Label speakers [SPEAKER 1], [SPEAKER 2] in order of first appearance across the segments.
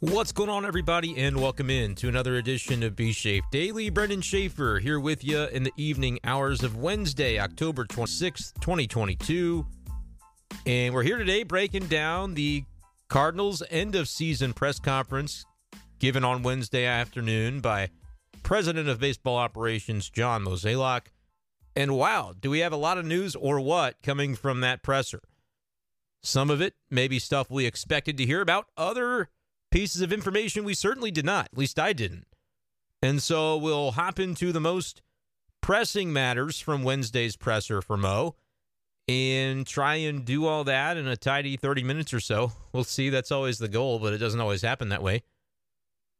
[SPEAKER 1] What's going on, everybody, and welcome in to another edition of B Shape Daily. Brendan Schaefer here with you in the evening hours of Wednesday, October 26th, 2022. And we're here today breaking down the Cardinals' end of season press conference given on Wednesday afternoon by President of Baseball Operations John Mozeliak. And wow, do we have a lot of news or what coming from that presser? Some of it may be stuff we expected to hear about, other pieces of information we certainly did not. At least I didn't. And so we'll hop into the most pressing matters from Wednesday's presser for Mo and try and do all that in a tidy 30 minutes or so. We'll see. That's always the goal, but it doesn't always happen that way.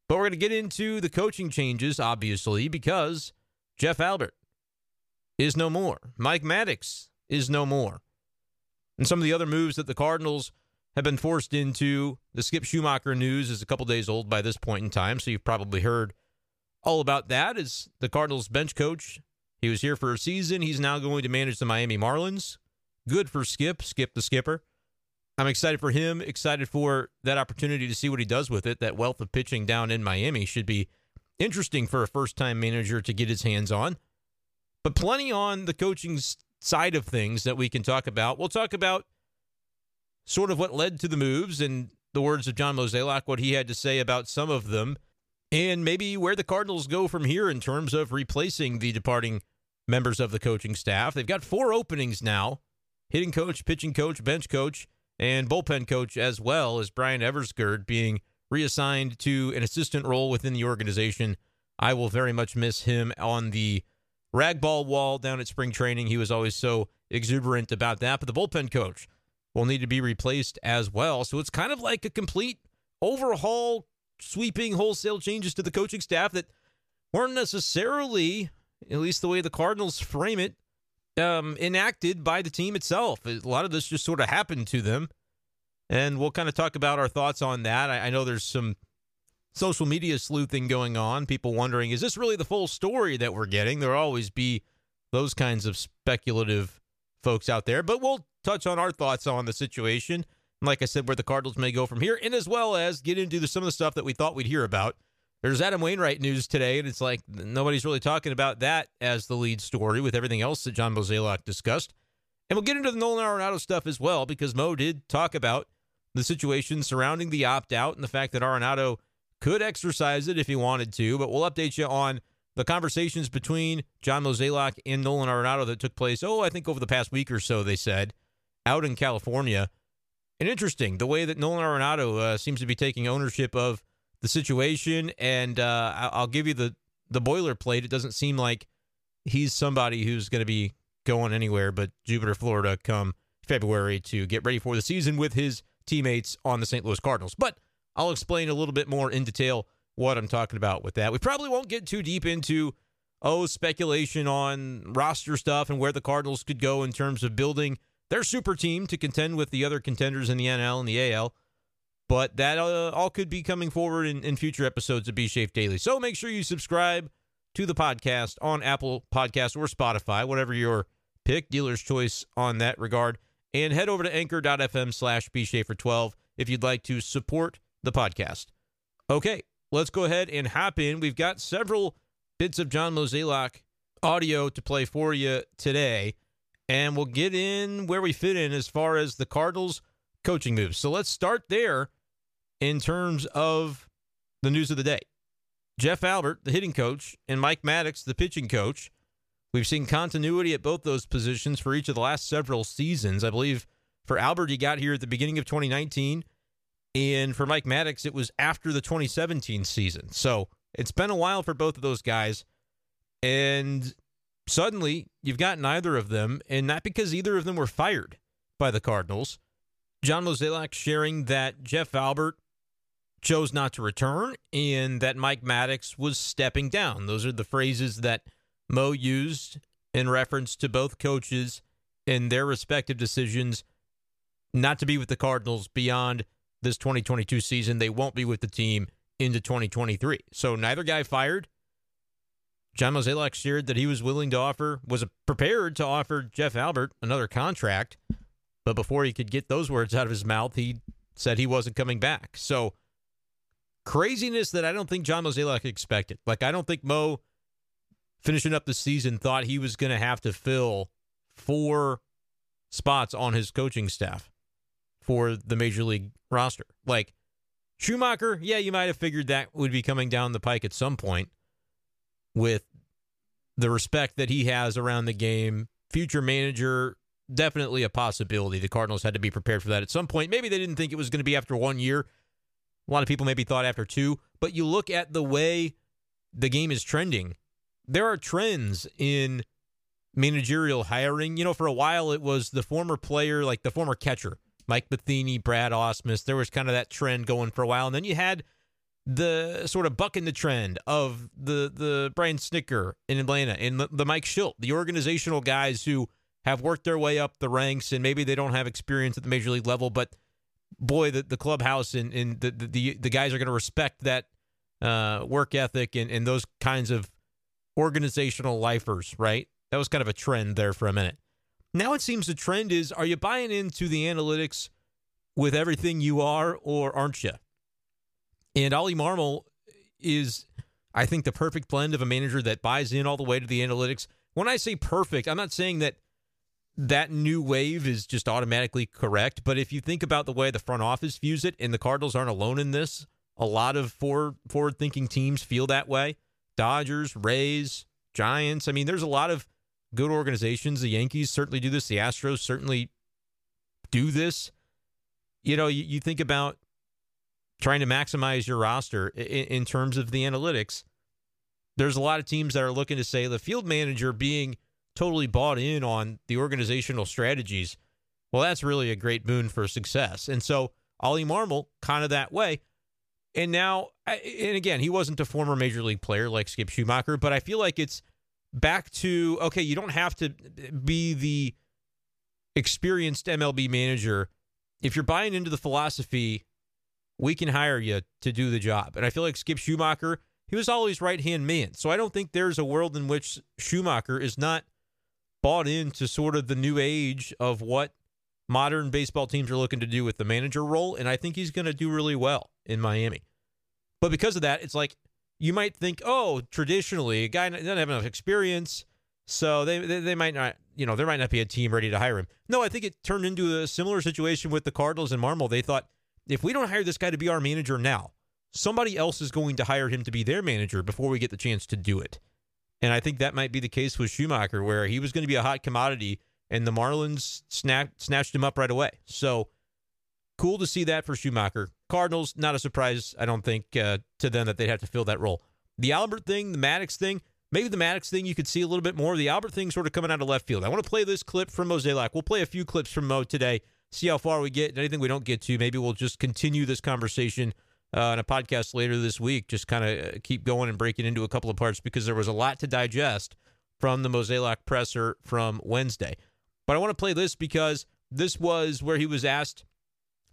[SPEAKER 1] But we're going to get into the coaching changes, obviously, because Jeff Albert is no more. Mike Maddox is no more. And some of the other moves that the Cardinals have been forced into. The Skip Schumaker news is a couple days old by this point in time, so you've probably heard all about that. Is the Cardinals bench coach? He was here for a season. He's now going to manage the Miami Marlins. Good for Skip, Skip the skipper. I'm excited for him, excited for that opportunity to see what he does with it. That wealth of pitching down in Miami should be interesting for a first time manager to get his hands on. But plenty on the coaching side of things that we can talk about. We'll talk about sort of what led to the moves and the words of John Mozeliak, what he had to say about some of them, and maybe where the Cardinals go from here in terms of replacing the departing members of the coaching staff. They've got four openings now hitting coach, pitching coach, bench coach, and bullpen coach, as well as Bryan Eversgerd being reassigned to an assistant role within the organization. I will very much miss him on the ragball wall down at spring training. He was always so exuberant about that. But the bullpen coach, will need to be replaced as well. So it's kind of like a complete overhaul, sweeping wholesale changes to the coaching staff that weren't necessarily, at least the way the Cardinals frame it, um, enacted by the team itself. A lot of this just sort of happened to them. And we'll kind of talk about our thoughts on that. I, I know there's some social media sleuthing going on, people wondering, is this really the full story that we're getting? There'll always be those kinds of speculative folks out there, but we'll touch on our thoughts on the situation. And like I said, where the Cardinals may go from here, and as well as get into some of the stuff that we thought we'd hear about. There's Adam Wainwright news today, and it's like nobody's really talking about that as the lead story with everything else that John Mozeliak discussed. And we'll get into the Nolan Arenado stuff as well, because Mo did talk about the situation surrounding the opt out and the fact that Arenado could exercise it if he wanted to. But we'll update you on the conversations between John Mozeliak and Nolan Arenado that took place, oh, I think over the past week or so, they said, out in California. And interesting, the way that Nolan Arenado uh, seems to be taking ownership of the situation. And uh, I'll give you the, the boilerplate. It doesn't seem like he's somebody who's going to be going anywhere but Jupiter, Florida come February to get ready for the season with his teammates on the St. Louis Cardinals. But I'll explain a little bit more in detail what I'm talking about with that. We probably won't get too deep into oh speculation on roster stuff and where the Cardinals could go in terms of building their super team to contend with the other contenders in the NL and the AL. But that uh, all could be coming forward in, in future episodes of B Shape Daily. So make sure you subscribe to the podcast on Apple Podcast or Spotify, whatever your pick, dealer's choice on that regard. And head over to anchor.fm slash bshafer12 if you'd like to support the podcast. Okay, let's go ahead and hop in. We've got several bits of John Mozeliak audio to play for you today and we'll get in where we fit in as far as the Cardinals coaching moves. So let's start there in terms of the news of the day. Jeff Albert, the hitting coach, and Mike Maddox, the pitching coach. We've seen continuity at both those positions for each of the last several seasons. I believe for Albert, he got here at the beginning of 2019. And for Mike Maddox, it was after the 2017 season. So it's been a while for both of those guys. And suddenly you've got neither of them, and not because either of them were fired by the Cardinals. John Mozeliak sharing that Jeff Albert chose not to return and that Mike Maddox was stepping down. Those are the phrases that Mo used in reference to both coaches and their respective decisions not to be with the Cardinals beyond this 2022 season. They won't be with the team into 2023. So neither guy fired. John Mozeliak shared that he was willing to offer, was prepared to offer Jeff Albert another contract, but before he could get those words out of his mouth, he said he wasn't coming back. So craziness that I don't think John Mozeliak expected. Like I don't think Mo finishing up the season thought he was going to have to fill four spots on his coaching staff for the major league roster. Like Schumaker, yeah, you might have figured that would be coming down the pike at some point with the respect that he has around the game. Future manager, definitely a possibility. The Cardinals had to be prepared for that at some point. Maybe they didn't think it was going to be after one year. A lot of people maybe thought after two, but you look at the way the game is trending. There are trends in managerial hiring. You know, for a while it was the former player, like the former catcher, Mike Matheny, Brad Ausmus. There was kind of that trend going for a while. And then you had the sort of bucking the trend of the the Brian Snitker in Atlanta and the, the Mike Shildt, the organizational guys who have worked their way up the ranks and maybe they don't have experience at the major league level, but boy, the, the clubhouse and, and the, the the guys are going to respect that uh, work ethic and, and those kinds of organizational lifers, right? That was kind of a trend there for a minute. Now it seems the trend is are you buying into the analytics with everything you are or aren't you? And Ollie Marmol is, I think, the perfect blend of a manager that buys in all the way to the analytics. When I say perfect, I'm not saying that that new wave is just automatically correct. But if you think about the way the front office views it, and the Cardinals aren't alone in this, a lot of forward forward thinking teams feel that way. Dodgers, Rays, Giants. I mean, there's a lot of good organizations. The Yankees certainly do this. The Astros certainly do this. You know, you, you think about trying to maximize your roster in, in, terms of the analytics. There's a lot of teams that are looking to say the field manager being totally bought in on the organizational strategies. Well, that's really a great boon for success. And so Ollie Marmol, kind of that way. And now, and again, he wasn't a former major league player like Skip Schumaker, but I feel like it's back to okay, you don't have to be the experienced MLB manager. If you're buying into the philosophy, we can hire you to do the job. And I feel like Skip Schumaker, he was always right hand man. So I don't think there's a world in which Schumaker is not bought into sort of the new age of what modern baseball teams are looking to do with the manager role. And I think he's going to do really well in Miami. But because of that, it's like you might think, oh, traditionally, a guy doesn't have enough experience, so they, they, they might not, you know, there might not be a team ready to hire him. No, I think it turned into a similar situation with the Cardinals and Marmol. They thought, if we don't hire this guy to be our manager now, somebody else is going to hire him to be their manager before we get the chance to do it. And I think that might be the case with Schumaker, where he was going to be a hot commodity, and the Marlins snatched him up right away. So cool to see that for Schumaker. Cardinals, not a surprise, I don't think, uh, to them that they'd have to fill that role. The Albert thing, the Maddox thing, maybe the Maddox thing you could see a little bit more. The Albert thing sort of coming out of left field. I want to play this clip from Mozeliak. We'll play a few clips from Mo today, see how far we get. Anything we don't get to, maybe we'll just continue this conversation uh, on a podcast later this week. Just kind of uh, keep going and breaking into a couple of parts because there was a lot to digest from the Mozeliak presser from Wednesday. But I want to play this because this was where he was asked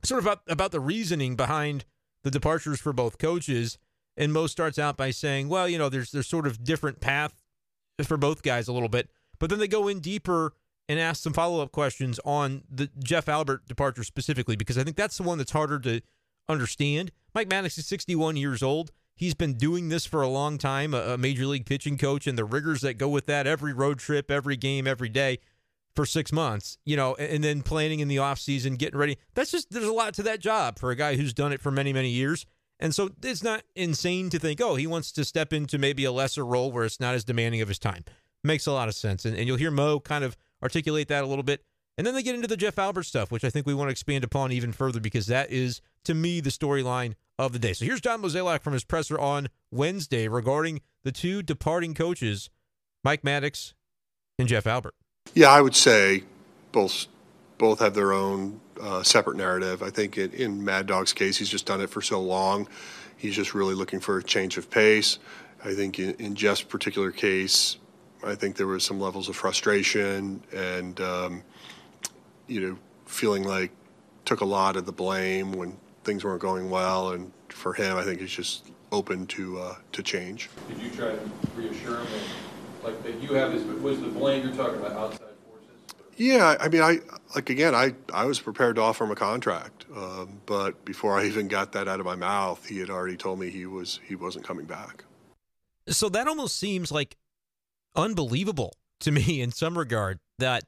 [SPEAKER 1] sort of about, about the reasoning behind the departures for both coaches. And Mo starts out by saying, well, you know, there's there's sort of different path for both guys a little bit. But then they go in deeper and ask some follow up questions on the Jeff Albert departure specifically, because I think that's the one that's harder to understand. Mike Maddox is 61 years old. He's been doing this for a long time, a, major league pitching coach, and the rigors that go with that every road trip, every game, every day for six months, you know, and then planning in the offseason, getting ready. That's just, there's a lot to that job for a guy who's done it for many, many years. And so it's not insane to think, oh, he wants to step into maybe a lesser role where it's not as demanding of his time. Makes a lot of sense. And, and you'll hear Mo kind of articulate that a little bit. And then they get into the Jeff Albert stuff, which I think we want to expand upon even further because that is, to me, the storyline of the day. So here's John Mozeliak from his presser on Wednesday regarding the two departing coaches, Mike Maddox and Jeff Albert.
[SPEAKER 2] Yeah, I would say both both have their own uh, separate narrative. I think it, in Mad Dog's case, he's just done it for so long. He's just really looking for a change of pace. I think in, in Jeff's particular case, I think there was some levels of frustration and um, you know feeling like took a lot of the blame when things weren't going well. And for him, I think he's just open to uh, to change.
[SPEAKER 3] Did you try to reassure him? That- like that you have is was the blame you're talking about outside forces?
[SPEAKER 2] Yeah, I mean, I like again, I I was prepared to offer him a contract, um, but before I even got that out of my mouth, he had already told me he was he wasn't coming back.
[SPEAKER 1] So that almost seems like unbelievable to me in some regard that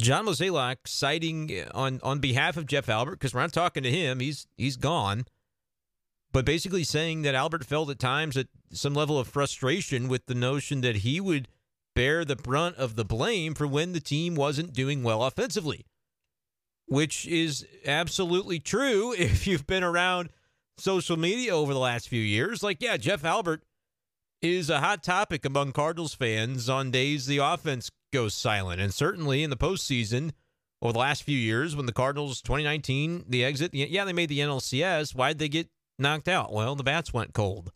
[SPEAKER 1] John Mozeliak citing on on behalf of Jeff Albert because we're not talking to him, he's he's gone, but basically saying that Albert felt at times at some level of frustration with the notion that he would bear the brunt of the blame for when the team wasn't doing well offensively, which is absolutely true if you've been around social media over the last few years. Like, yeah, Jeff Albert is a hot topic among Cardinals fans on days the offense goes silent. And certainly in the postseason over the last few years, when the Cardinals 2019, the exit, yeah, they made the NLCS. Why'd they get knocked out? Well, the bats went cold.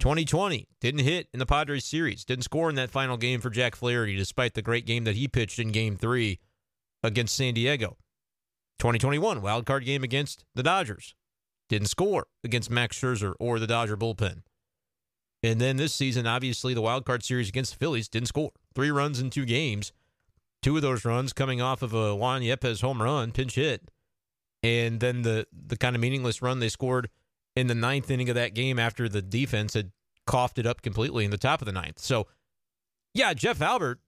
[SPEAKER 1] 2020 didn't hit in the Padres series, didn't score in that final game for Jack Flaherty, despite the great game that he pitched in game three against San Diego. 2021 wild card game against the Dodgers, didn't score against Max Scherzer or the Dodger bullpen. And then this season, obviously, the wild card series against the Phillies didn't score. Three runs in two games. Two of those runs coming off of a Juan Yepez home run, pinch hit. And then the the kind of meaningless run they scored in the ninth inning of that game after the defense had coughed it up completely in the top of the ninth. So, yeah, Jeff Albert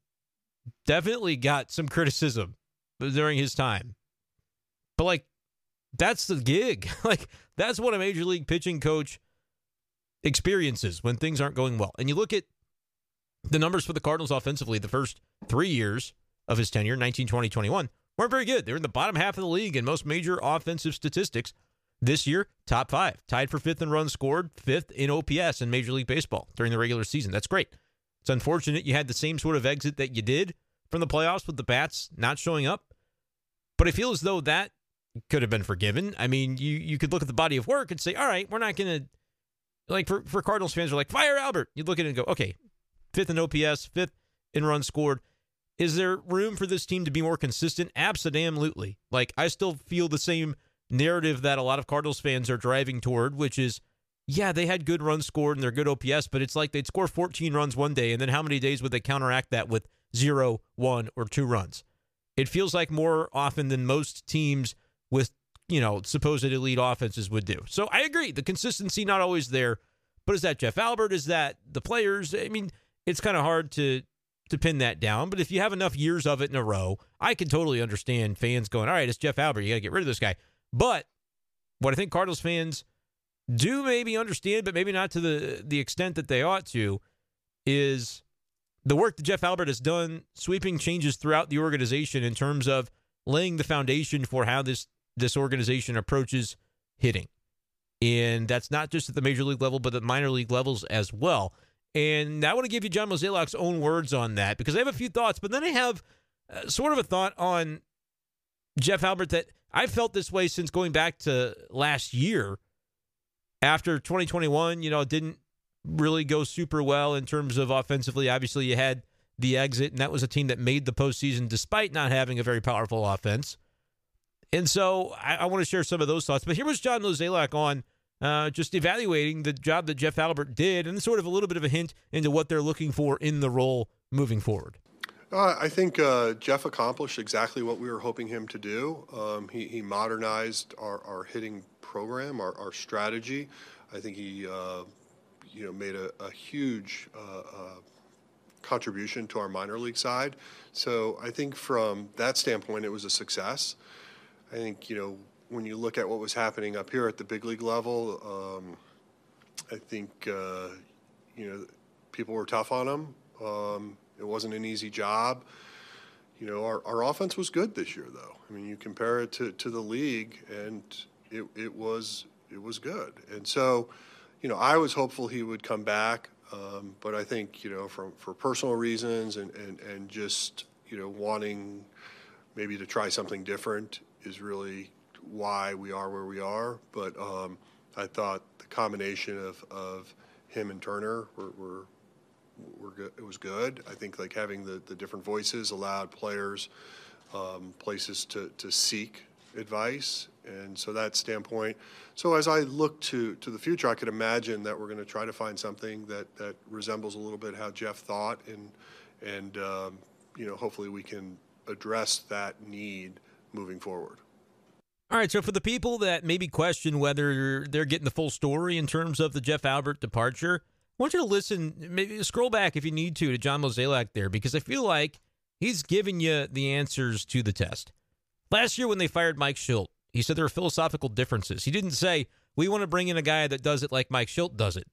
[SPEAKER 1] definitely got some criticism during his time. But, like, that's the gig. like, that's what a major league pitching coach experiences when things aren't going well. And you look at the numbers for the Cardinals offensively the first three years of his tenure, 19, 20, 21, weren't very good. They're in the bottom half of the league in most major offensive statistics. This year, top five, tied for fifth in runs scored, fifth in OPS in Major League Baseball during the regular season. That's great. It's unfortunate you had the same sort of exit that you did from the playoffs with the bats not showing up, but I feel as though that could have been forgiven. I mean, you you could look at the body of work and say, all right, we're not going to like for for Cardinals fans are like fire Albert. You look at it and go, okay, fifth in OPS, fifth in runs scored. Is there room for this team to be more consistent? Absolutely. Like I still feel the same narrative that a lot of Cardinals fans are driving toward, which is, yeah, they had good runs scored and they're good OPS, but it's like they'd score 14 runs one day, and then how many days would they counteract that with zero, one, or two runs? It feels like more often than most teams with, you know, supposed elite offenses would do. So I agree. The consistency not always there. But is that Jeff Albert? Is that the players? I mean, it's kind of hard to to pin that down. But if you have enough years of it in a row, I can totally understand fans going, all right, it's Jeff Albert. You got to get rid of this guy. But what I think Cardinals fans do maybe understand, but maybe not to the the extent that they ought to, is the work that Jeff Albert has done, sweeping changes throughout the organization in terms of laying the foundation for how this this organization approaches hitting. And that's not just at the major league level, but at minor league levels as well. And I want to give you John Mozeliak's own words on that because I have a few thoughts, but then I have uh, sort of a thought on Jeff Albert that I've felt this way since going back to last year. After 2021, you know, it didn't really go super well in terms of offensively. Obviously, you had the exit, and that was a team that made the postseason despite not having a very powerful offense. And so I, I want to share some of those thoughts. But here was John Mozeliak on uh, just evaluating the job that Jeff Albert did and sort of a little bit of a hint into what they're looking for in the role moving forward.
[SPEAKER 2] Uh, I think uh, Jeff accomplished exactly what we were hoping him to do. Um, he, he, modernized our, our hitting program, our, our, strategy. I think he, uh, you know, made a, a huge uh, uh, contribution to our minor league side. So I think from that standpoint, it was a success. I think you know when you look at what was happening up here at the big league level, um, I think uh, you know people were tough on him. Um, it wasn't an easy job. You know, our, our offense was good this year, though. I mean, you compare it to, to the league, and it, it was it was good. And so, you know, I was hopeful he would come back, um, but I think you know, from for personal reasons and, and, and just you know wanting maybe to try something different is really why we are where we are. But um, I thought the combination of, of him and Turner were, were were good. It was good. I think like having the, the different voices allowed players um, places to, to seek advice, and so that standpoint. So as I look to to the future, I could imagine that we're going to try to find something that that resembles a little bit how Jeff thought, and and um, you know hopefully we can address that need moving forward.
[SPEAKER 1] All right, so for the people that maybe question whether they're getting the full story in terms of the Jeff Albert departure, I want you to listen, maybe scroll back if you need to to John Mozeliak there because I feel like he's giving you the answers to the test. Last year when they fired Mike Shildt, he said there are philosophical differences. He didn't say we want to bring in a guy that does it like Mike Shildt does it.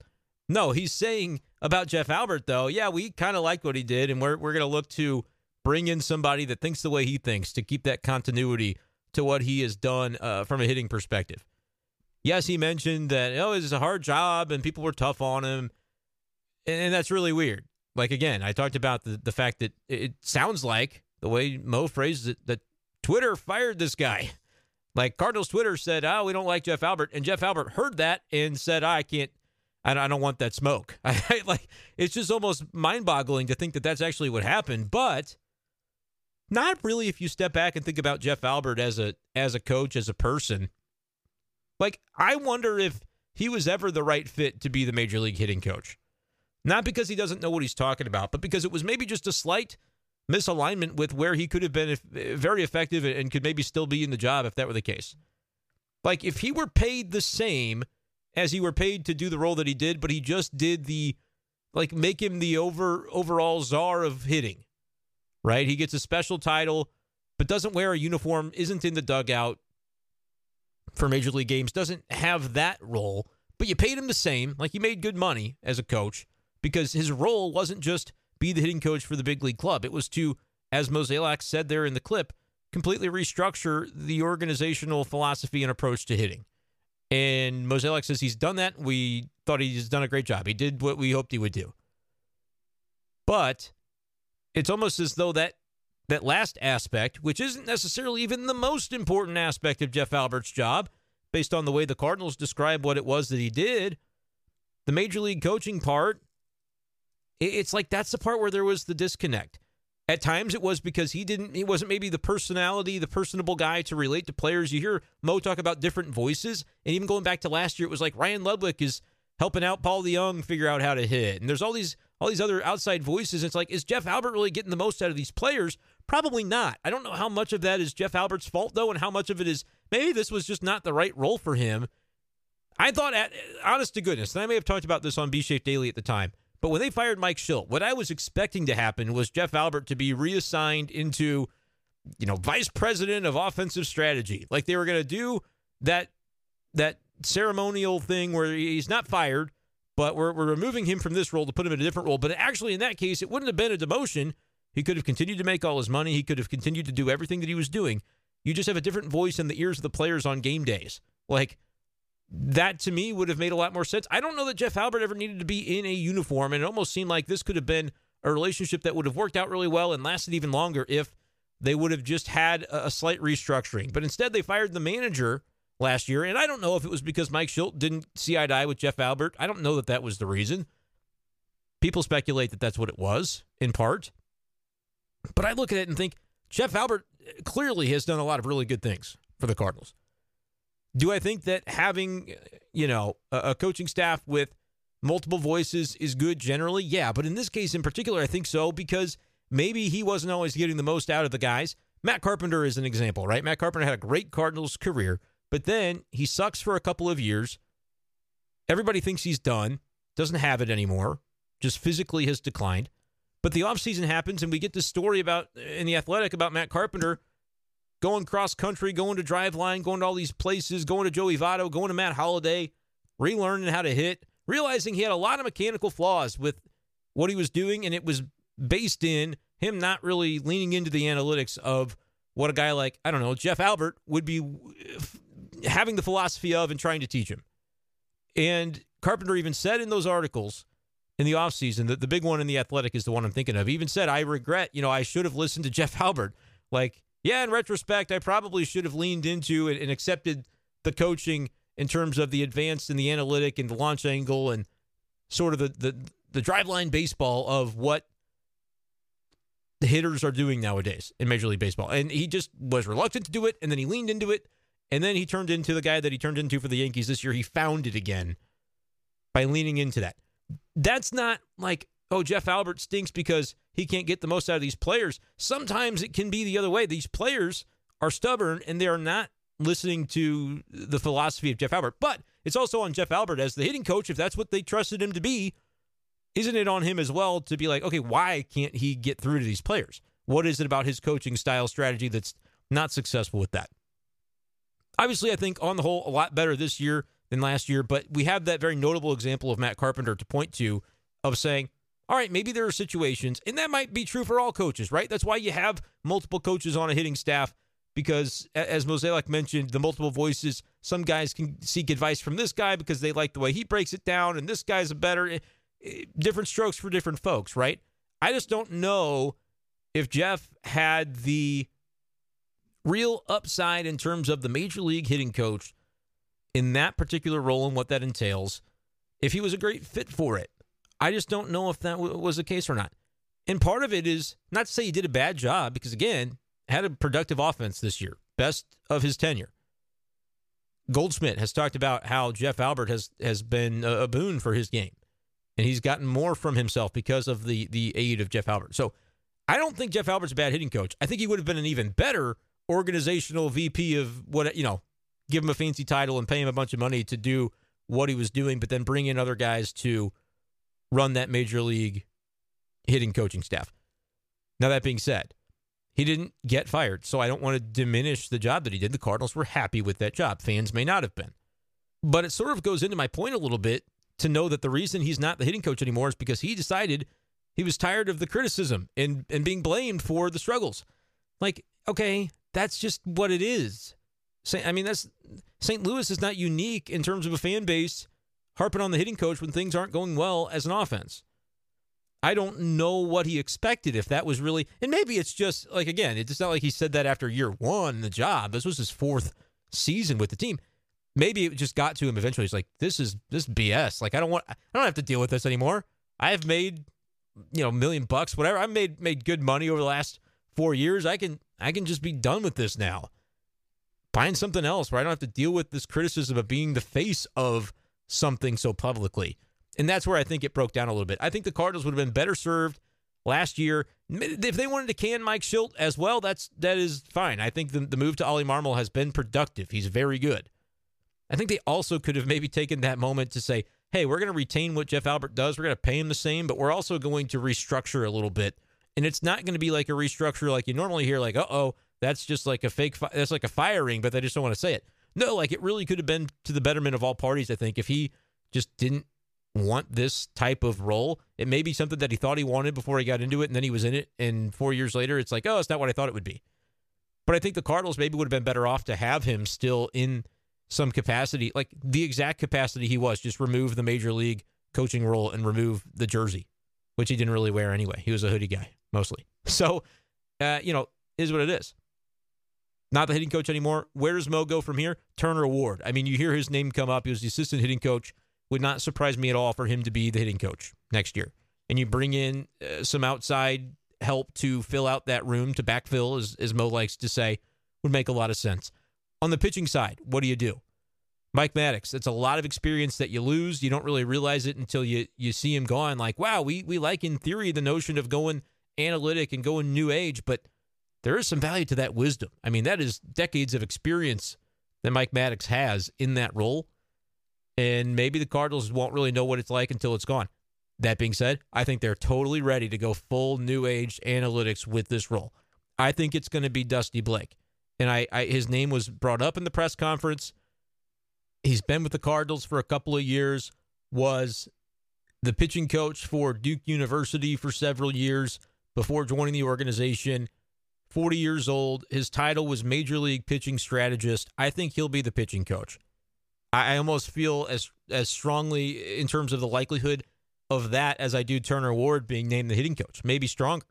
[SPEAKER 1] No, he's saying about Jeff Albert though, yeah, we kind of liked what he did and we're we're going to look to bring in somebody that thinks the way he thinks to keep that continuity to what he has done uh, from a hitting perspective. Yes, he mentioned that oh, it's a hard job and people were tough on him, and that's really weird. Like again, I talked about the the fact that it sounds like the way Mo phrased it that Twitter fired this guy. Like Cardinals Twitter said, "Oh, we don't like Jeff Albert," and Jeff Albert heard that and said, "I can't." I don't want that smoke. I, like it's just almost mind-boggling to think that that's actually what happened. But not really if you step back and think about Jeff Albert as a as a coach, as a person. Like I wonder if he was ever the right fit to be the major league hitting coach. Not because he doesn't know what he's talking about, but because it was maybe just a slight misalignment with where he could have been very effective and could maybe still be in the job if that were the case. Like if he were paid the same as he were paid to do the role that he did, but he just did the like make him the over overall czar of hitting right? He gets a special title, but doesn't wear a uniform, isn't in the dugout for major league games, doesn't have that role, but you paid him the same. Like he made good money as a coach because his role wasn't just be the hitting coach for the big league club. It was to, as Mozeliak said there in the clip, completely restructure the organizational philosophy and approach to hitting. And Mozeliak says he's done that. We thought he's done a great job. He did what we hoped he would do. But it's almost as though that that last aspect, which isn't necessarily even the most important aspect of Jeff Albert's job, based on the way the Cardinals describe what it was that he did, the major league coaching part, it's like that's the part where there was the disconnect. At times it was because he didn't he wasn't maybe the personality, the personable guy to relate to players. You hear Mo talk about different voices, and even going back to last year, it was like Ryan Ludwick is helping out Paul DeJong figure out how to hit. And there's all these all these other outside voices. It's like, is Jeff Albert really getting the most out of these players? Probably not. I don't know how much of that is Jeff Albert's fault, though, and how much of it is maybe this was just not the right role for him. I thought, at, honest to goodness, and I may have talked about this on B Shape Daily at the time, but when they fired Mike Shildt, what I was expecting to happen was Jeff Albert to be reassigned into, you know, vice president of offensive strategy. Like they were going to do that that ceremonial thing where he's not fired, but we're, we're removing him from this role to put him in a different role. But actually, in that case, it wouldn't have been a demotion. He could have continued to make all his money. He could have continued to do everything that he was doing. You just have a different voice in the ears of the players on game days. Like, that to me would have made a lot more sense. I don't know that Jeff Albert ever needed to be in a uniform, and it almost seemed like this could have been a relationship that would have worked out really well and lasted even longer if they would have just had a slight restructuring. But instead, they fired the manager last year. And I don't know if it was because Mike Shildt didn't see eye to eye with Jeff Albert. I don't know that that was the reason. People speculate that that's what it was, in part. But I look at it and think Jeff Albert uh, clearly has done a lot of really good things for the Cardinals. Do I think that having, uh, you know, a, coaching staff with multiple voices is good generally? Yeah, but in this case in particular, I think so because maybe he wasn't always getting the most out of the guys. Matt Carpenter is an example, right? Matt Carpenter had a great Cardinals career, but then he sucks for a couple of years. Everybody thinks he's done, doesn't have it anymore, just physically has declined. But the offseason happens, and we get this story about in the athletic about Matt Carpenter going cross country, going to Driveline, going to all these places, going to Joey Votto, going to Matt Holliday, relearning how to hit, realizing he had a lot of mechanical flaws with what he was doing, and it was based in him not really leaning into the analytics of what a guy like, I don't know, Jeff Albert would be uh, having the philosophy of and trying to teach him. And Carpenter even said in those articles in the offseason that the big one in the athletic is the one I'm thinking of. He even said, I regret, you know, I should have listened to Jeff Albert. Like, yeah, in retrospect, I probably should have leaned into and, and accepted the coaching in terms of the advanced and the analytic and the launch angle and sort of the the, the driveline baseball of what the hitters are doing nowadays in Major League Baseball. And he just was reluctant to do it, and then he leaned into it, and then he turned into the guy that he turned into for the Yankees this year. He found it again by leaning into that. That's not like, oh, Jeff Albert stinks because he can't get the most out of these players. Sometimes it can be the other way. These players are stubborn and they are not listening to the philosophy of Jeff Albert. But it's also on Jeff Albert as the hitting coach, if that's what they trusted him to be, isn't it on him as well to be like, okay, why can't he get through to these players? What is it about his coaching style strategy that's not successful with that? Obviously, I think on the whole, a lot better this year than last year, but we have that very notable example of Matt Carpenter to point to of saying, all right, maybe there are situations, and that might be true for all coaches, right? That's why you have multiple coaches on a hitting staff because, as Mozeliak mentioned, the multiple voices, some guys can seek advice from this guy because they like the way he breaks it down, and this guy's a better, eh, eh, different strokes for different folks, right? I just don't know if Jeff had the real upside in terms of the major league hitting coach in that particular role and what that entails, if he was a great fit for it. I just don't know if that w- was the case or not. And part of it is not to say he did a bad job, because again, had a productive offense this year, best of his tenure. Goldschmidt has talked about how Jeff Albert has has been a, a boon for his game, and he's gotten more from himself because of the the aid of Jeff Albert. So I don't think Jeff Albert's a bad hitting coach. I think he would have been an even better organizational VP of what you know, give him a fancy title and pay him a bunch of money to do what he was doing, but then bring in other guys to run that major league hitting coaching staff. Now that being said, he didn't get fired, so I don't want to diminish the job that he did. The Cardinals were happy with that job. Fans may not have been. But it sort of goes into my point a little bit to know that the reason he's not the hitting coach anymore is because he decided he was tired of the criticism and, and being blamed for the struggles. Like, okay, that's just what it is. I mean, that's St. Louis is not unique in terms of a fan base harping on the hitting coach when things aren't going well as an offense. I don't know what he expected if that was really, and maybe it's just like again, it's not like he said that after year one the job. This was his fourth season with the team. Maybe it just got to him eventually. He's like, "This is this BS. Like, I don't want, I don't have to deal with this anymore. I have made, you know, a million bucks, whatever. I've made made good money over the last four years. I can I can just be done with this now. Find something else where I don't have to deal with this criticism of being the face of something so publicly. And that's where I think it broke down a little bit. I think the Cardinals would have been better served last year. If they wanted to can Mike Shildt as well, that's that is fine. I think the, the move to Ollie Marmol has been productive. He's very good. I think they also could have maybe taken that moment to say, hey, we're going to retain what Jeff Albert does. We're going to pay him the same, but we're also going to restructure a little bit and it's not going to be like a restructure like you normally hear, like, uh oh, that's just like a fake, fi- that's like a firing, but they just don't want to say it. No, like it really could have been to the betterment of all parties, I think, if he just didn't want this type of role. It may be something that he thought he wanted before he got into it, and then he was in it, and four years later, it's like, oh, it's not what I thought it would be. But I think the Cardinals maybe would have been better off to have him still in some capacity, like the exact capacity he was, just remove the major league coaching role and remove the jersey, which he didn't really wear anyway. He was a hoodie guy mostly. So, uh, you know, is what it is. Not the hitting coach anymore. Where does Mo go from here? Turner Ward. I mean, you hear his name come up. He was the assistant hitting coach. Would not surprise me at all for him to be the hitting coach next year. And you bring in uh, some outside help to fill out that room to backfill, as, as Mo likes to say, would make a lot of sense. On the pitching side, what do you do? Mike Maddox, that's a lot of experience that you lose. You don't really realize it until you you see him gone. Like, wow, we we like in theory the notion of going analytic and going new age, but there is some value to that wisdom. I mean, that is decades of experience that Mike Maddox has in that role. And maybe the Cardinals won't really know what it's like until it's gone. That being said, I think they're totally ready to go full new age analytics with this role. I think it's going to be Dusty Blake. And I, I his name was brought up in the press conference. He's been with the Cardinals for a couple of years, was the pitching coach for Duke University for several years before joining the organization. 40 years old. His title was Major League Pitching Strategist. I think he'll be the pitching coach. I almost feel as as strongly in terms of the likelihood of that as I do Turner Ward being named the hitting coach. Maybe stronger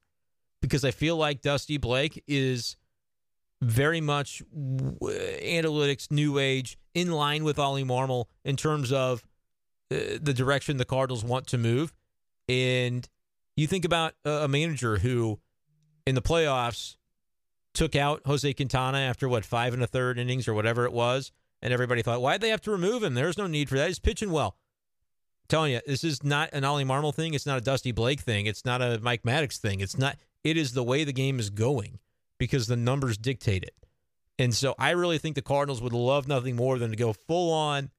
[SPEAKER 1] because I feel like Dusty Blake is very much analytics, new age, in line with Ollie Marmol in terms of uh, the direction the Cardinals want to move. And you think about a manager who, in the playoffs, took out Jose Quintana after what five and a third innings or whatever it was, and everybody thought, why'd they have to remove him? There's no need for that. He's pitching well. telling you, this is not an Ollie Marmol thing. It's not a Dusty Blake thing. It's not a Mike Maddox thing. It's not. It is the way the game is going because the numbers dictate it. And so I really think the Cardinals would love nothing more than to go full on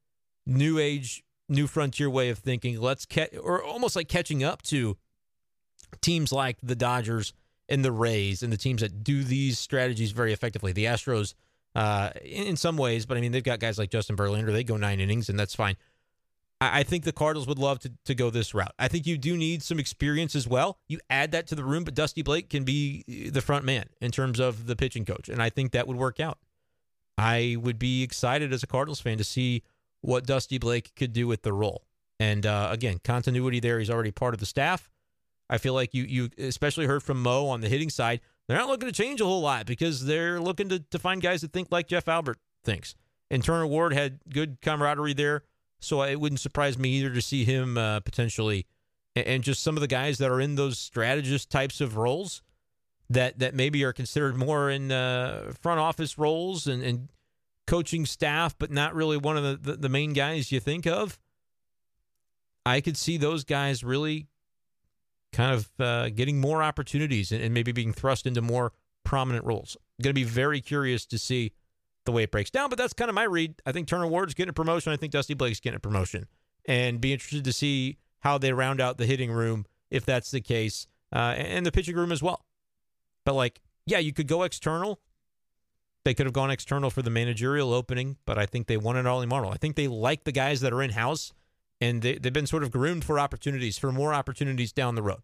[SPEAKER 1] new age, new frontier way of thinking. Let's catch, or almost like catching up to teams like the Dodgers and the Rays and the teams that do these strategies very effectively. The Astros, uh, in, in some ways, but I mean, they've got guys like Justin Verlander. They go nine innings, and that's fine. I think the Cardinals would love to, to go this route. I think you do need some experience as well. You add that to the room, but Dusty Blake can be the front man in terms of the pitching coach. And I think that would work out. I would be excited as a Cardinals fan to see what Dusty Blake could do with the role. And uh, again, continuity there. He's already part of the staff. I feel like you you especially heard from Mo on the hitting side. They're not looking to change a whole lot because they're looking to, to find guys that think like Jeff Albert thinks. And Turner Ward had good camaraderie there so it wouldn't surprise me either to see him uh, potentially, and, just some of the guys that are in those strategist types of roles that that maybe are considered more in uh, front office roles and, and coaching staff, but not really one of the, the, the main guys you think of. I could see those guys really kind of uh, getting more opportunities and, and, maybe being thrust into more prominent roles. Going to be very curious to see the way it breaks down. But that's kind of my read. I think Turner Ward's getting a promotion. I think Dusty Blake's getting a promotion, and be interested to see how they round out the hitting room if that's the case, uh, and the pitching room as well. But like, yeah, you could go external. They could have gone external for the managerial opening, but I think they wanted Ollie Marmol. I think they like the guys that are in house, and they, they've been sort of groomed for opportunities, for more opportunities down the road.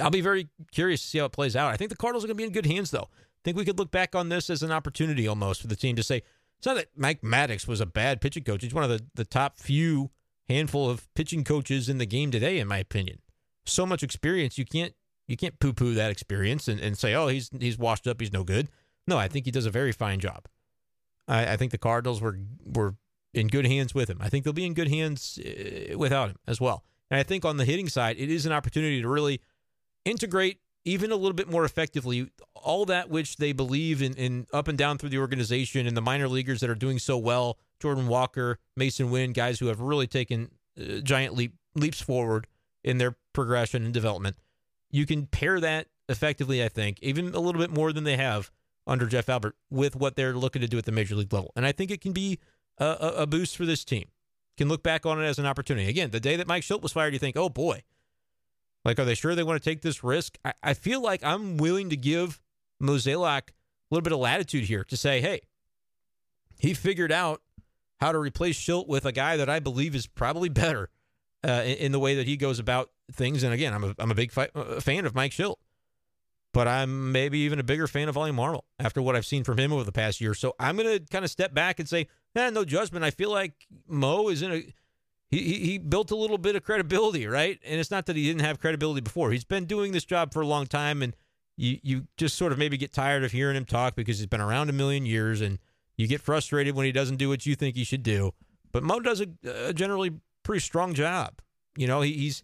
[SPEAKER 1] I'll be very curious to see how it plays out. I think the Cardinals are going to be in good hands, though I think we could look back on this as an opportunity almost for the team to say it's not that Mike Maddox was a bad pitching coach. He's one of the, the top few handful of pitching coaches in the game today, in my opinion. So much experience, you can't you can't poo poo that experience and, and say, oh, he's he's washed up, he's no good. No, I think he does a very fine job. I, I think the Cardinals were were in good hands with him. I think they'll be in good hands uh, without him as well. And I think on the hitting side, it is an opportunity to really integrate even a little bit more effectively all that which they believe in, in up and down through the organization and the minor leaguers that are doing so well jordan walker Masyn Winn guys who have really taken uh, giant leap, leaps forward in their progression and development you can pair that effectively i think even a little bit more than they have under jeff albert with what they're looking to do at the major league level and i think it can be a, a boost for this team can look back on it as an opportunity again the day that mike Shildt was fired you think oh boy like, are they sure they want to take this risk? I, I feel like I'm willing to give Mozeliak a little bit of latitude here to say, hey, he figured out how to replace Shildt with a guy that I believe is probably better uh, in, in, the way that he goes about things. And again, I'm a, I'm a big fi- uh, fan of Mike Shildt, but I'm maybe even a bigger fan of Ollie Marmol after what I've seen from him over the past year. So I'm going to kind of step back and say, eh, no judgment. I feel like Mo is in a he, he, built a little bit of credibility, right? And it's not that he didn't have credibility before. He's been doing this job for a long time, and you you just sort of maybe get tired of hearing him talk because he's been around a million years, and you get frustrated when he doesn't do what you think he should do. But Mo does a, a generally pretty strong job. You know, he, he's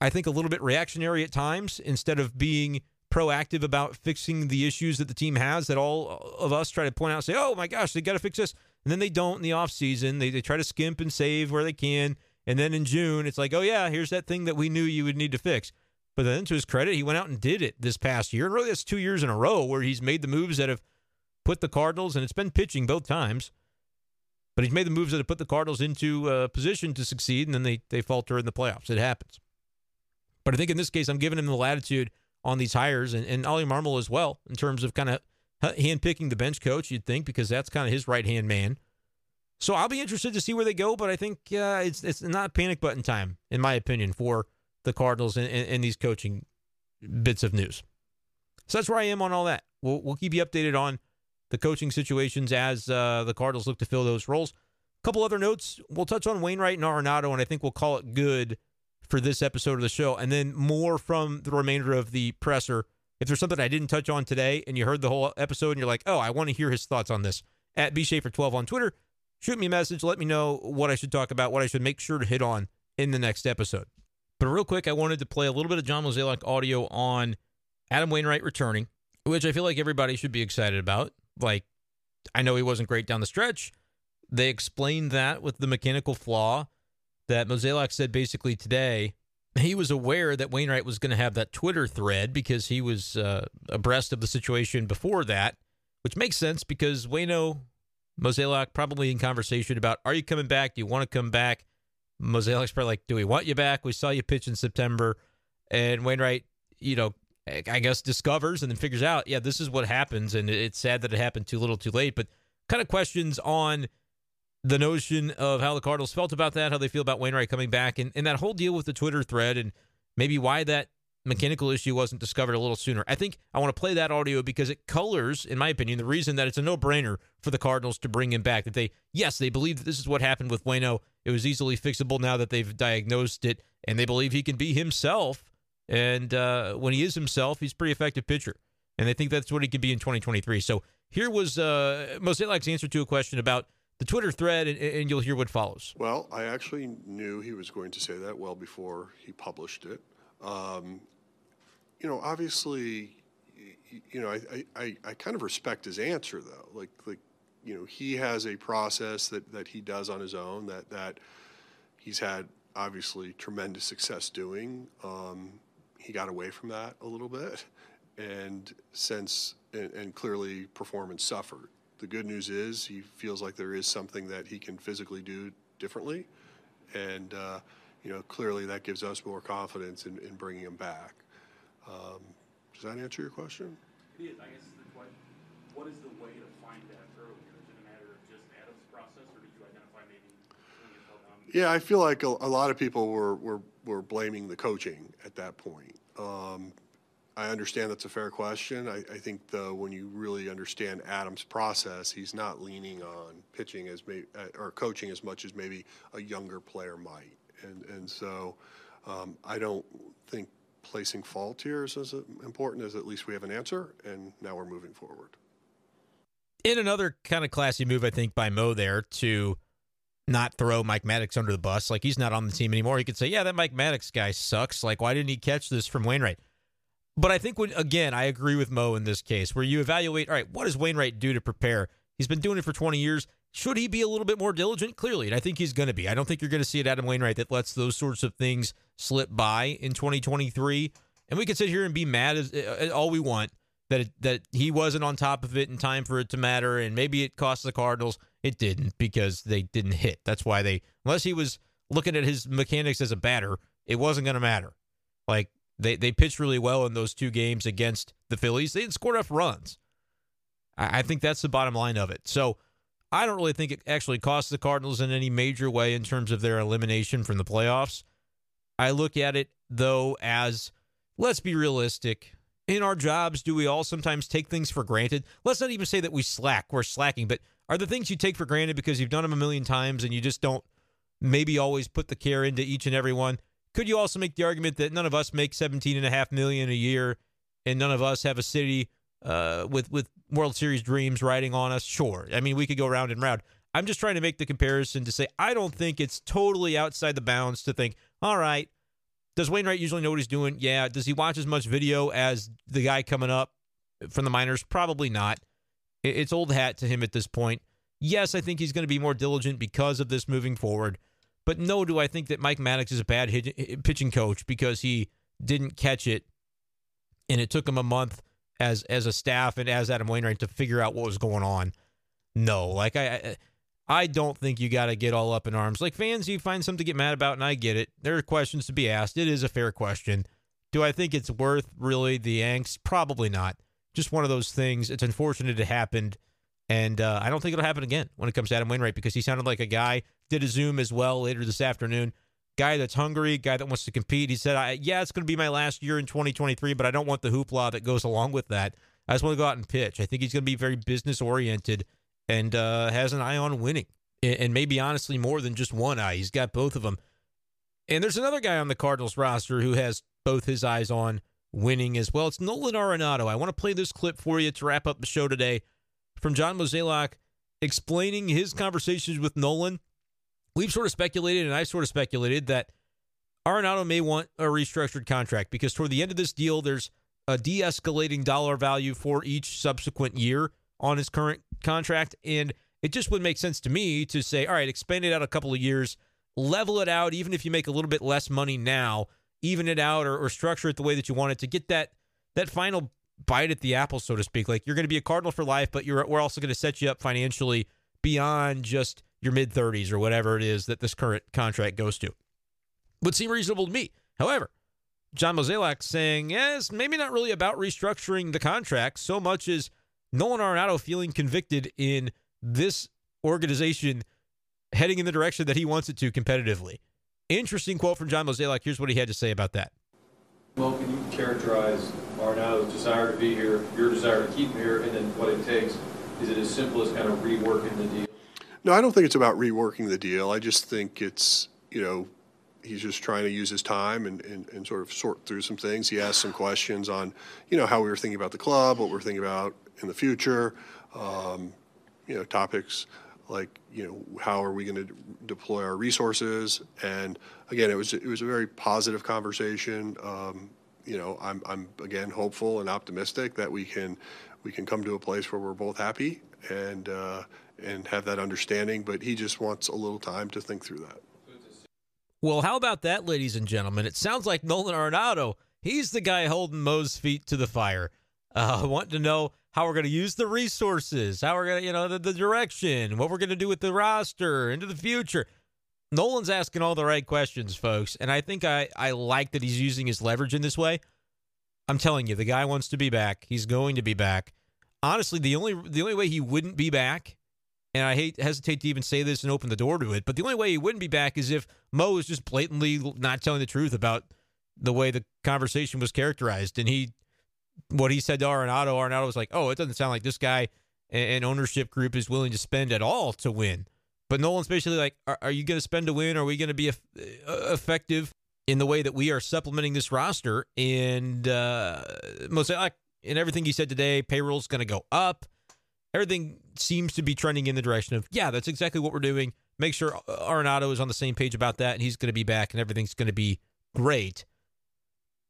[SPEAKER 1] I think a little bit reactionary at times instead of being proactive about fixing the issues that the team has that all of us try to point out and say, oh my gosh, they got to fix this. And then they don't in the offseason. They, they try to skimp and save where they can. And then in June, it's like, oh, yeah, here's that thing that we knew you would need to fix. But then to his credit, he went out and did it this past year. And really, that's two years in a row where he's made the moves that have put the Cardinals, and it's been pitching both times, but he's made the moves that have put the Cardinals into a position to succeed, and then they, they falter in the playoffs. It happens. But I think in this case, I'm giving him the latitude on these hires, and, and Ollie Marmol as well, in terms of kind of handpicking the bench coach, you'd think, because that's kind of his right hand man. So I'll be interested to see where they go, but I think uh, it's it's not panic button time, in my opinion, for the Cardinals and, and, and, these coaching bits of news. So that's where I am on all that. We'll we'll keep you updated on the coaching situations as uh, the Cardinals look to fill those roles. A couple other notes. We'll touch on Wainwright and Arenado, and I think we'll call it good for this episode of the show, and then more from the remainder of the presser if there's something I didn't touch on today and you heard the whole episode and you're like, oh, I want to hear his thoughts on this, at bshafer12 on Twitter, shoot me a message. Let me know what I should talk about, what I should make sure to hit on in the next episode. But real quick, I wanted to play a little bit of John Mozeliak audio on Adam Wainwright returning, which I feel like everybody should be excited about. Like, I know he wasn't great down the stretch. They explained that with the mechanical flaw. that Mozeliak said basically today he was aware that Wainwright was going to have that Twitter thread because he was uh, abreast of the situation before that, which makes sense because Wayno Mozeliak probably in conversation about are you coming back? Do you want to come back? Mozeliak's probably like, do we want you back? We saw you pitch in September, and Wainwright, you know, I guess discovers and then figures out, yeah, this is what happens, and it's sad that it happened too little, too late. But kind of questions on the notion of how the Cardinals felt about that, how they feel about Wainwright coming back, and, and that whole deal with the Twitter thread, and maybe why that mechanical issue wasn't discovered a little sooner. I think I want to play that audio because it colors, in my opinion, the reason that it's a no brainer for the Cardinals to bring him back. That they, yes, they believe that this is what happened with Wayno. It was easily fixable now that they've diagnosed it, and they believe he can be himself. And uh, when he is himself, he's pretty effective pitcher. And they think that's what he can be in 2023. So here was uh, Mozeliak's answer to a question about the Twitter thread, and, and, you'll hear what follows.
[SPEAKER 2] Well, I actually knew he was going to say that well before he published it. Um, you know, obviously, you know, I, I, I kind of respect his answer though. Like, like, you know, he has a process that, that he does on his own that, that he's had obviously tremendous success doing. Um, he got away from that a little bit and since, and, and clearly performance suffered the good news is he feels like there is something that he can physically do differently, and uh, you know clearly that gives us more confidence in, in bringing him back. Um, does that answer your question?
[SPEAKER 3] It is. I guess the question: What is the way to find that earlier? Is it a matter of just Adam's process, or did you identify maybe?
[SPEAKER 2] Yeah, I feel like a, a, lot of people were, were were blaming the coaching at that point. Um, I understand that's a fair question. I, I think when you really understand Adam's process, he's not leaning on pitching as may, uh, or coaching as much as maybe a younger player might, and and so um, I don't think placing fault here is as important as at least we have an answer, and now we're moving forward.
[SPEAKER 1] In another kind of classy move, I think by Mo there to not throw Mike Maddux under the bus, like he's not on the team anymore. He could say, "Yeah, that Mike Maddux guy sucks. Like, why didn't he catch this from Wainwright?" But I think when again, I agree with Mo in this case, where you evaluate, all right, what does Wainwright do to prepare? He's been doing it for 20 years. Should he be a little bit more diligent? Clearly, and I think he's going to be. I don't think you're going to see it Adam Wainwright that lets those sorts of things slip by in 2023. And we can sit here and be mad as uh, all we want that it, that he wasn't on top of it in time for it to matter, and maybe it cost the Cardinals. It didn't because they didn't hit. That's why they, unless he was looking at his mechanics as a batter, it wasn't going to matter. Like they they pitched really well in those two games against the Phillies. They didn't score enough runs. I, I think that's the bottom line of it. So I don't really think it actually cost the Cardinals in any major way in terms of their elimination from the playoffs. I look at it though as let's be realistic. In our jobs, do we all sometimes take things for granted? Let's not even say that we slack, we're slacking, but are the things you take for granted because you've done them a million times and you just don't maybe always put the care into each and every one? Could you also make the argument that none of us make seventeen and a half million a year, and none of us have a city uh, with with World Series dreams riding on us? Sure. I mean, we could go round and round. I'm just trying to make the comparison to say I don't think it's totally outside the bounds to think, all right, does Wainwright usually know what he's doing? Yeah. Does he watch as much video as the guy coming up from the minors? Probably not. It's old hat to him at this point. Yes, I think he's going to be more diligent because of this moving forward. But no, do I think that Mike Maddux is a bad hit, pitching coach because he didn't catch it, and it took him a month as as a staff and as Adam Wainwright to figure out what was going on. No, like I, I don't think you got to get all up in arms. Like fans, you find something to get mad about, and I get it. There are questions to be asked. It is a fair question. Do I think it's worth really the angst? Probably not. Just one of those things. It's unfortunate it happened. And uh, I don't think it'll happen again when it comes to Adam Wainwright because he sounded like a guy, did a Zoom as well later this afternoon. Guy that's hungry, guy that wants to compete. He said, Yeah, it's going to be my last year in 2023, but I don't want the hoopla that goes along with that. I just want to go out and pitch. I think he's going to be very business oriented and uh, has an eye on winning. And maybe honestly, more than just one eye. He's got both of them. And there's another guy on the Cardinals roster who has both his eyes on winning as well. It's Nolan Arenado. I want to play this clip for you to wrap up the show today from John Mozeliak explaining his conversations with Nolan. We've sort of speculated, and I've sort of speculated that Arenado may want a restructured contract because toward the end of this deal, there's a de escalating dollar value for each subsequent year on his current contract. And it just would make sense to me to say, all right, expand it out a couple of years. level it out, even if you make a little bit less money now, even it out or, or structure it the way that you want it to get that that final bite at the apple, so to speak. Like you're going to be a Cardinal for life, but you're we're also going to set you up financially beyond just your mid 30s or whatever it is that this current contract goes to. Would seem reasonable to me. However, John Mozeliak saying, yes, maybe not really about restructuring the contract so much as Nolan Arenado feeling convicted in this organization heading in the direction that he wants it to competitively. Interesting quote from John Mozeliak. Here's what he had to say about that.
[SPEAKER 4] Well, can you characterize Arenado's desire to be here, your desire to keep him here, and then what it takes? Is it as simple as kind of reworking the deal?
[SPEAKER 2] No, I don't think it's about reworking the deal. I just think it's, you know, he's just trying to use his time and, and, and sort of sort through some things. He asked some questions on, you know, how we were thinking about the club, what we're thinking about in the future, um, you know, topics like, you know, how are we going to deploy our resources? And again, it was it was a very positive conversation. Um, you know, I'm I'm again hopeful and optimistic that we can we can come to a place where we're both happy and uh, and have that understanding. But he just wants a little time to think through that.
[SPEAKER 1] Well, how about that, ladies and gentlemen? It sounds like Nolan Arenado. He's the guy holding Mo's feet to the fire. Uh, wanting to know how we're going to use the resources, how we're going to, you know, the, the direction, what we're going to do with the roster into the future. Nolan's asking all the right questions, folks, and I think I I like that he's using his leverage in this way. I'm telling you, the guy wants to be back. He's going to be back. Honestly, the only the only way he wouldn't be back, and I hate hesitate to even say this and open the door to it, but the only way he wouldn't be back is if Mo is just blatantly not telling the truth about the way the conversation was characterized, and he what he said to Arenado, Arenado was like, "Oh, it doesn't sound like this guy and ownership group is willing to spend at all to win." But Nolan's basically like, "Are, are you going to spend to win? Are we going to be uh, effective in the way that we are supplementing this roster?" And uh, like in everything he said today, payroll's going to go up. Everything seems to be trending in the direction of, yeah, that's exactly what we're doing. Make sure Arenado is on the same page about that, and he's going to be back, and everything's going to be great.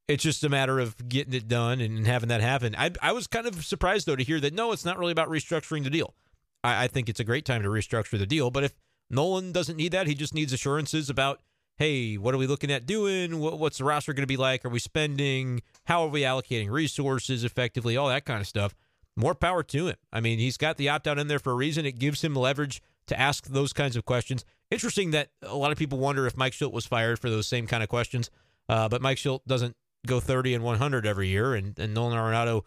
[SPEAKER 1] It's just a matter of getting it done and having that happen. I, I was kind of surprised, though, to hear that no, it's not really about restructuring the deal. I, I think it's a great time to restructure the deal. But if Nolan doesn't need that, he just needs assurances about, hey, what are we looking at doing? What, what's the roster going to be like? Are we spending? How are we allocating resources effectively? All that kind of stuff. More power to him. I mean, he's got the opt out in there for a reason. It gives him leverage to ask those kinds of questions. Interesting that a lot of people wonder if Mike Shildt was fired for those same kind of questions. Uh, but Mike Shildt doesn't go 30 and 100 every year, and, and Nolan Arenado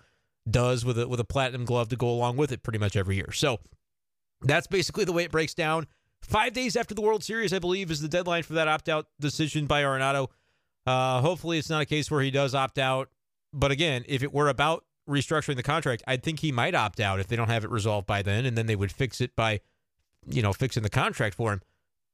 [SPEAKER 1] does with a, with a platinum glove to go along with it pretty much every year. So that's basically the way it breaks down. Five days after the World Series, I believe, is the deadline for that opt out decision by Arenado. Uh, hopefully, it's not a case where he does opt out. But again, if it were about restructuring the contract, I think he might opt out if they don't have it resolved by then, and then they would fix it by, you know, fixing the contract for him.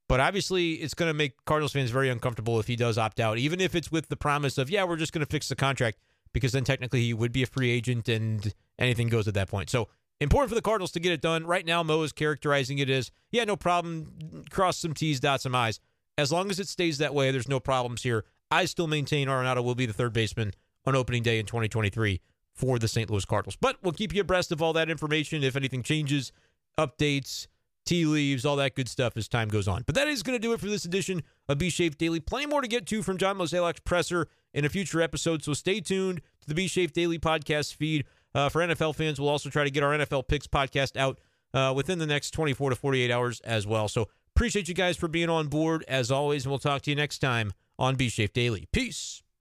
[SPEAKER 1] But obviously, it's going to make Cardinals fans very uncomfortable if he does opt out, even if it's with the promise of, yeah, we're just going to fix the contract, because then technically he would be a free agent and anything goes at that point. So important for the Cardinals to get it done. Right now, Mo is characterizing it as, yeah, no problem, cross some T's, dot some I's. As long as it stays that way, there's no problems here. I still maintain Arenado will be the third baseman on opening day in 2023 for the St. Louis Cardinals. But we'll keep you abreast of all that information if anything changes, updates, tea leaves, all that good stuff as time goes on. But that is going to do it for this edition of B Shape Daily. Plenty more to get to from John Mozeliak's presser in a future episode, so stay tuned to the B Shape Daily podcast feed. Uh, for NFL fans, we'll also try to get our NFL Picks podcast out uh, within the next 24 to 48 hours as well. So appreciate you guys for being on board as always, and we'll talk to you next time on B Shape Daily. Peace.